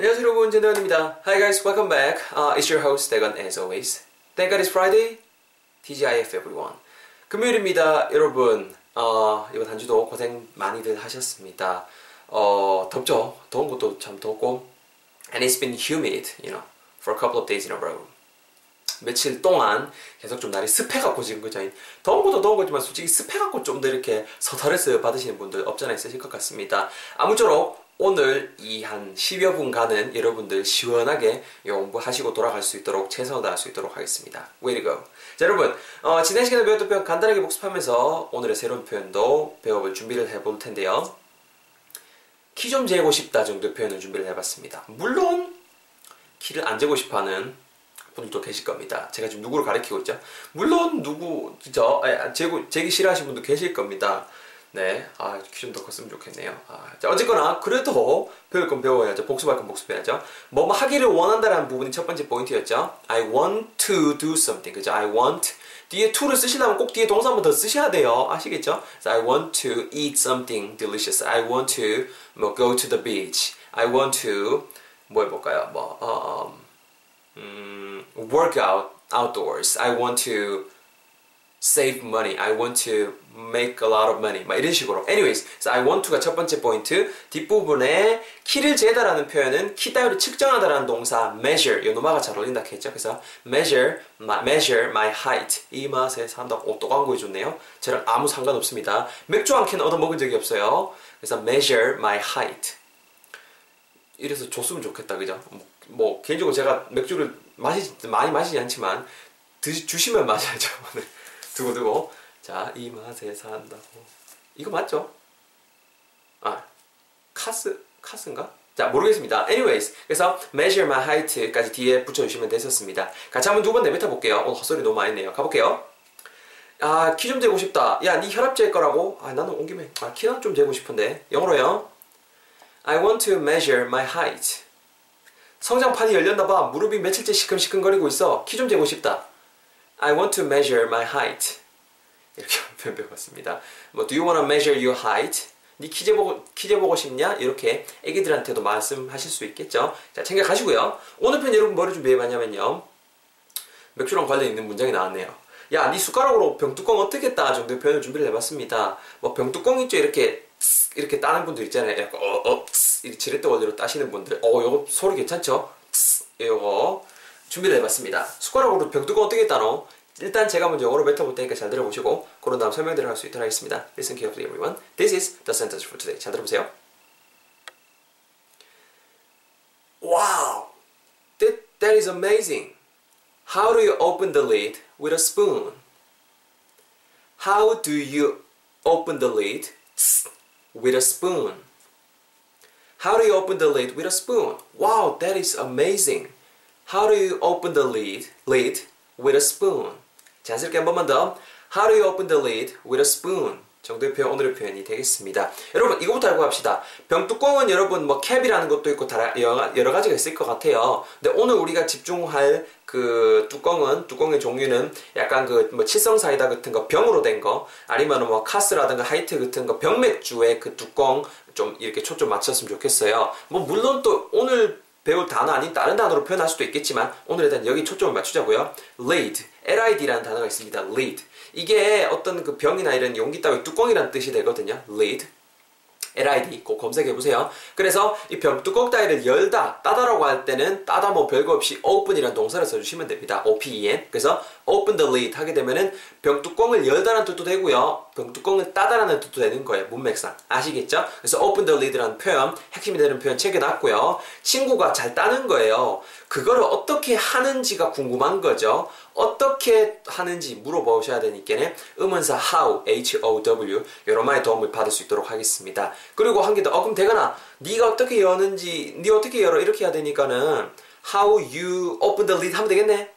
안녕하세요 여러분 전대건입니다. Hi guys, welcome back. Uh, it's your host 대건 as always. Thank God it's Friday. TGIF everyone. 금요일입니다, 여러분. 어, 이번 한 주도 고생 많이들 하셨습니다. 어, 덥죠? 더운 것도 참 덥고, and it's been humid, you know, for a couple of days in a row. 며칠 동안 계속 좀 날이 습해갖고 지금 그죠? 더운 것도 더운 거지만 솔직히 습해갖고 좀 더 이렇게 스트레스 받으시는 분들 없잖아 있으실 것 같습니다. 아무쪼록 오늘 이 한 10여 분간은 여러분들 시원하게 공부하시고 돌아갈 수 있도록 최선을 다할 수 있도록 하겠습니다. Way to go. 자, 여러분, 어, 지난 시간에 배웠던 표현 간단하게 복습하면서 오늘의 새로운 표현도 배워볼 준비를 해볼 텐데요. 키 좀 재고 싶다 정도의 표현을 준비를 해봤습니다. 물론, 키를 안 재고 싶어 하는 분들도 계실 겁니다. 제가 지금 누구를 가리키고 있죠? 물론 누구 저 아, 재고 재기 싫어하시는 분도 계실 겁니다. 네, 아, 키좀더 컸으면 좋겠네요. 아, 자, 어쨌거나, 그래도 배울 건 배워야죠. 복습할 건 복습해야죠. 뭐 하기를 원한다라는 부분이 첫 번째 포인트였죠. I want to do something. 그죠? I want. 뒤에 to를 쓰시려면 꼭 뒤에 동사 한번 더 쓰셔야 돼요. 아시겠죠? So I want to eat something delicious. I want to 뭐 go to the beach. I want to 뭐 해볼까요? 뭐, 어, 음, work out outdoors. I want to save money. I want to make a lot of money. 막 이런 식으로. Anyways, so I want to가 첫 번째 포인트. 뒷부분에 키를 재다라는 표현은 키 따위를 측정하다라는 동사 measure. 이 노마가 잘 어울린다 했죠. 그래서 measure my, measure my height. 이 맛에 산다고 또 광고해 줬네요. 저랑 아무 상관없습니다. 맥주 한 캔 얻어 먹은 적이 없어요. 그래서 measure my height. 이래서 줬으면 좋겠다. 그죠? 뭐, 뭐 개인적으로 제가 맥주를 마시 많이 마시지 않지만 드, 주시면 마셔야죠. 두고두고 자, 이 맛에 산다고. 이거 맞죠? 아, 카스, 카스인가? 자, 모르겠습니다. anyways. 그래서 measure my height까지 뒤에 붙여주시면 됐었습니다. 같이 한번 두 번 내뱉어 볼게요. 오늘 헛소리 너무 많이 했네요. 가볼게요. 아, 키 좀 재고 싶다. 야, 네 혈압 잴 거라고? 아, 나는 온 김에. 아, 키는 좀 재고 싶은데. 영어로요. I want to measure my height. 성장판이 열렸나봐. 무릎이 며칠째 시큼시큼거리고 있어. 키 좀 재고 싶다. I want to measure my height. 이렇게 표현 배웠습니다. 뭐 Do you want to measure your height? 네키 재보고 키 재보고 싶냐? 이렇게 애기들한테도 말씀하실 수 있겠죠. 자 챙겨 가시고요. 오늘 편 여러분 뭐를 준비해봤냐면요. 맥주랑 관련 있는 문장이 나왔네요. 야, 네 숟가락으로 병뚜껑 어떻게 따? 정도의 표현을 준비를 해봤습니다. 뭐 병뚜껑 있죠? 이렇게 이렇게 따는 분들 있잖아요. 약간 어, 어, 이렇게 지렛대 원리로 따시는 분들. 어, 요거 소리 괜찮죠? 요거 준비를 해봤습니다. 숟가락으로 병 뚜껑 어떻게 따노? 일단 제가 먼저 영어로 뱉어볼 테니까 잘 들어보시고 그런 다음 설명 들어갈 수 있도록 하겠습니다. Listen carefully everyone. This is the sentence for today. 잘 들어보세요. Wow! That, that is amazing. How do you open the lid with a spoon? How do you open the lid with a spoon? How do you open the lid with a spoon? Wow, that is amazing. How do you open the lid, lid with a spoon? 자연스럽게 한 번만 더. How do you open the lid with a spoon? 정도의 표현, 오늘의 표현이 되겠습니다. 여러분, 이거부터 알고 갑시다. 병뚜껑은 여러분, 뭐, 캡이라는 것도 있고, 여러 가지가 있을 것 같아요. 근데 오늘 우리가 집중할 그 뚜껑은, 뚜껑의 종류는 약간 그, 뭐, 칠성 사이다 같은 거, 병으로 된 거, 아니면 뭐, 카스라든가 하이트 같은 거, 병맥주의 그 뚜껑 좀 이렇게 초점 맞췄으면 좋겠어요. 뭐, 물론 또 오늘 배울 단어 아닌 다른 단어로 표현할 수도 있겠지만 오늘 일단 여기 초점을 맞추자고요. lid, lid라는 단어가 있습니다. lid. 이게 어떤 그 병이나 이런 용기 따위 뚜껑이라는 뜻이 되거든요. lid. LID 꼭 검색해 보세요. 그래서 이 병 뚜껑 따위를 열다, 따다라고 할 때는 따다 뭐 별거 없이 open이라는 동사를 써주시면 됩니다. O-P-E-N. 그래서 open the lid 하게 되면은 병 뚜껑을 열다라는 뜻도 되고요. 병 뚜껑을 따다라는 뜻도 되는 거예요. 문맥상. 아시겠죠? 그래서 open the lid라는 표현, 핵심이 되는 표현 챙겨놨고요. 친구가 잘 따는 거예요. 그거를 어떻게 하는지가 궁금한 거죠. 어떻게 하는지 물어보셔야 되니까는 음원사 how, H-O-W 여러마의 도움을 받을 수 있도록 하겠습니다. 그리고 한 개 더, 어 그럼 대가나 네가 어떻게 여는지, 네 어떻게 열어 이렇게 해야 되니까는 how you open the lid 하면 되겠네.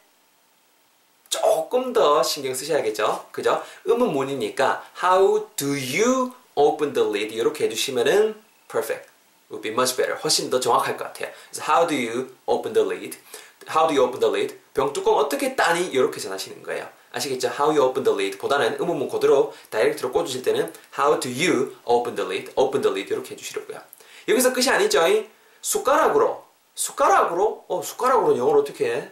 조금 더 신경 쓰셔야겠죠. 그죠? 음은 문이니까 how do you open the lid 이렇게 해주시면은 perfect. would be much better. 훨씬 더 정확할 것 같아요. 그래서 how do you open the lid? How do you open the lid? 병 뚜껑 어떻게 따니? 이렇게 전하시는 거예요. 아시겠죠? How you open the lid 보다는 의문문 그대로 다이렉트로 꽂으실 때는 How do you open the lid? Open the lid 이렇게 해주시려고요. 여기서 끝이 아니죠. 숟가락으로 숟가락으로 어 숟가락으로 영어로 어떻게 해?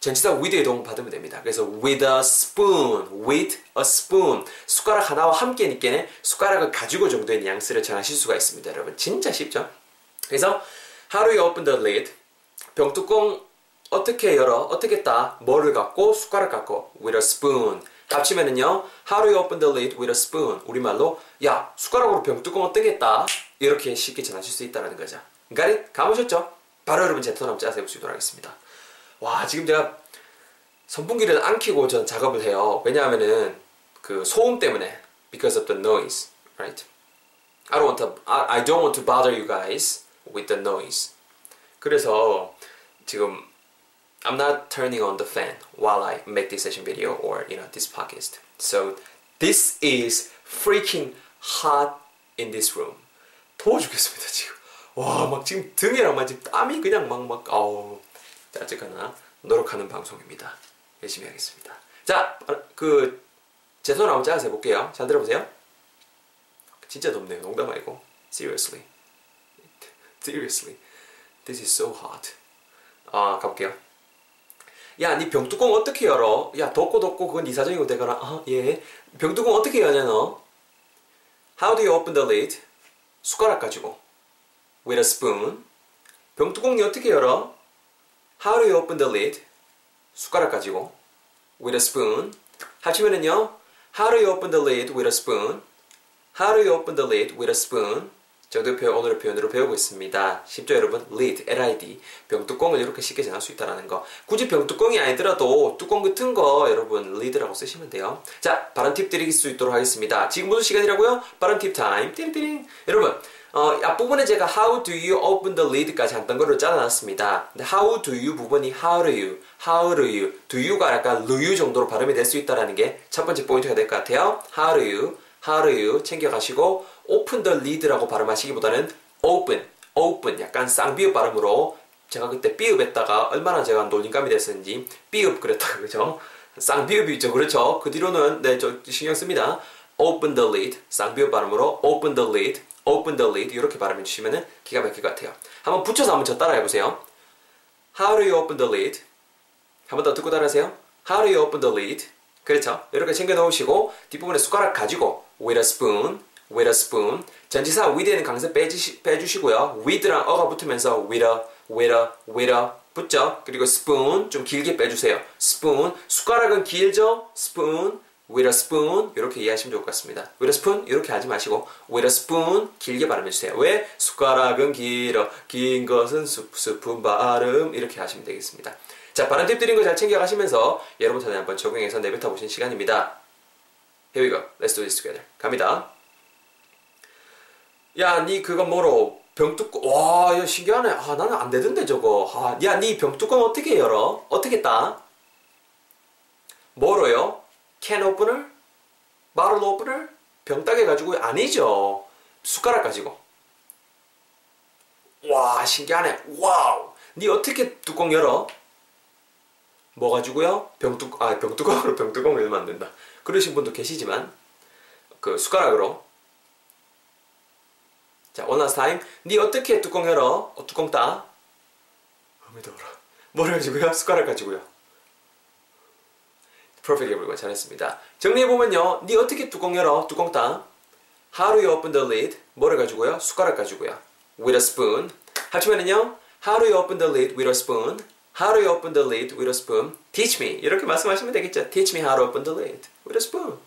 전치사 with의 도움 받으면 됩니다. 그래서 with a spoon, with a spoon 숟가락 하나와 함께니까 숟가락을 가지고 정도의 뉘앙스를 전하실 수가 있습니다. 여러분 진짜 쉽죠? 그래서 how do you open the lid? 병뚜껑 어떻게 열어? 어떻게 따? 뭐를 갖고? 숟가락 갖고 with a spoon 합치면은요 how do you open the lid with a spoon? 우리말로 야 숟가락으로 병뚜껑 어떻게 따? 이렇게 쉽게 전하실 수 있다는 거죠. it? 감으셨죠? 바로 여러분 제톤 한번 짜서 해보시도록 하겠습니다. 와 지금 제가 선풍기를 안 켜고 전 작업을 해요. 왜냐하면은 그 소음 때문에 because of the noise, right? I don't want to I, I don't want to bother you guys with the noise. 그래서 지금 I'm not turning on the fan while I make this session video or you know this podcast. So this is freaking hot in this room. 더워 죽겠습니다 지금. 와 막 지금 등이랑 막 지금 땀이 그냥 막막 아우. 자, 어쨌거나 노력하는 방송입니다. 열심히 하겠습니다. 자, 그 제 손 한번 짜서 해볼게요. 잘 들어보세요. 진짜 덥네요. 농담 아니고. Seriously. Seriously. This is so hot. 아, 가볼게요. 야, 니 병뚜껑 어떻게 열어? 야, 덥고 덥고 그건 니 사정이고 되거나. 아, 예. 병뚜껑 어떻게 여냐 너? How do you open the lid? 숟가락 가지고. With a spoon. 병뚜껑 니 어떻게 열어? How do you open the lid? 숟가락 가지고. With a spoon. 합치면은요. How do you open the lid with a spoon? How do you open the lid with a spoon? 정도 표현, 오늘의 표현으로 배우고 있습니다. 쉽죠, 여러분? lid, lid. 병뚜껑을 이렇게 쉽게 전할 수 있다는 거. 굳이 병뚜껑이 아니더라도 뚜껑 같은 거 여러분 lid라고 쓰시면 돼요. 자, 발음 팁 드릴 수 있도록 하겠습니다. 지금 무슨 시간이라고요? 발음 팁 타임. 띠링띠링. 여러분, 어, 앞부분에 제가 how do you open the lid까지 한 덩어리로 짜놨습니다. 근데 how do you 부분이 how do you, how do you, do you가 약간 루유 정도로 발음이 될 수 있다는 게 첫 번째 포인트가 될 것 같아요. how do you, how do you 챙겨가시고 open the lid라고 발음하시기보다는 open, open 약간 쌍비읍 발음으로 제가 그때 비읍했다가 얼마나 제가 놀림감이 됐었는지 비읍 그랬다가 그죠? 쌍비읍이죠 그렇죠? 그 뒤로는 네저 신경 씁니다. Open the lid 쌍비읍 발음으로 open the lid open the lid 이렇게 발음해 주시면 기가 막힐 것 같아요. 한번 붙여서 한번 저 따라해 보세요. How do you open the lid? 한번 더 듣고 따라하세요. How do you open the lid? 그렇죠. 이렇게 챙겨 넣으시고 뒷부분에 숟가락 가지고 with a spoon, with a spoon 전치사 with에는 강세 빼주시, 빼주시고요. with랑 어가 붙으면서 with a, with a, with a 붙죠. 그리고 spoon 좀 길게 빼주세요. spoon 숟가락은 길죠. spoon with a spoon 이렇게 이해하시면 좋을 것 같습니다. with a spoon 이렇게 하지 마시고 with a spoon 길게 발음해 주세요. 왜? 숟가락은 길어 긴 것은 수, 스푼 발음 이렇게 하시면 되겠습니다. 자 발음 팁 드린 거 잘 챙겨 가시면서 여러분 전에 한번 적용해서 내뱉어 보신 시간입니다. Here we go. Let's do this together. 갑니다. 야, 니 그거 뭐로 병 뚜껑 와, 야 신기하네. 아, 나는 안 되던데 저거. 아, 야, 니 병 뚜껑 어떻게 열어? 어떻게 따? 뭐로요? Can opener? Bottle opener? 병 따개 가지고 아니죠. 숟가락 가지고. 와, 신기하네. Wow. 니 어떻게 뚜껑 열어? 뭐 가지고요? 병뚜 아 병뚜껑으로 병뚜껑을 열면 안 된다. 그러신 분도 계시지만 그 숟가락으로 자 last time 니 어떻게 뚜껑 열어? 어, 뚜껑 따? 어미 더워라. 뭐를 가지고요? 숟가락 가지고요. Perfect everyone 잘했습니다. 정리해보면요. 니 어떻게 뚜껑 열어? 뚜껑 따? How do you open the lid? 뭐를 가지고요? 숟가락 가지고요. With a spoon. 합치면은요. How do you open the lid with a spoon? How do you open the lid with a spoon? Teach me. 이렇게 말씀하시면 되겠죠. Teach me how to open the lid with a spoon.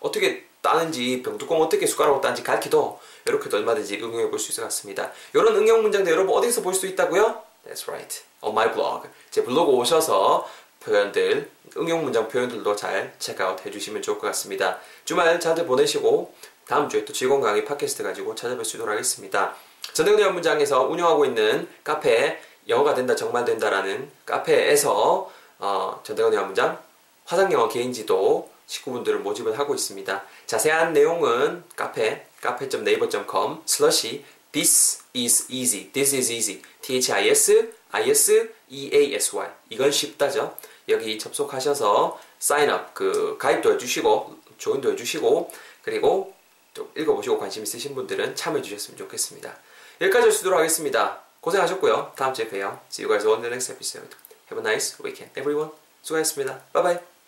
어떻게 따는지, 병뚜껑 어떻게 숟가락으로 따는지 가르치도 이렇게도 얼마든지 응용해 볼 수 있을 것 같습니다. 이런 응용 문장들 여러분 어디서 볼 수 있다고요? That's right. On my blog. 제 블로그 오셔서 표현들, 응용 문장 표현들도 잘 체크아웃 해주시면 좋을 것 같습니다. 주말 잘들 보내시고 다음 주에 또 즐거운 강의 팟캐스트 가지고 있도록 하겠습니다. 전대훈의 문장에서 운영하고 있는 카페 영어가 된다 정말 된다라는 카페에서 어, 전대건의 문장 화상영어 개인지도 식구분들을 모집을 하고 있습니다. 자세한 내용은 카페 카페.naver.com 슬러시 this is easy this is easy t-h-i-s i-s-e-a-s-y 이건 쉽다죠. 여기 접속하셔서 사인업 그 가입도 해주시고 조인도 해주시고 그리고 또 읽어보시고 관심 있으신 분들은 참여해 주셨으면 좋겠습니다. 여기까지 있도록 하겠습니다. 고생하셨고요. 다음 주에 봬요. See you guys in the next episode. Have a nice weekend, everyone. 수고하셨습니다. Bye bye.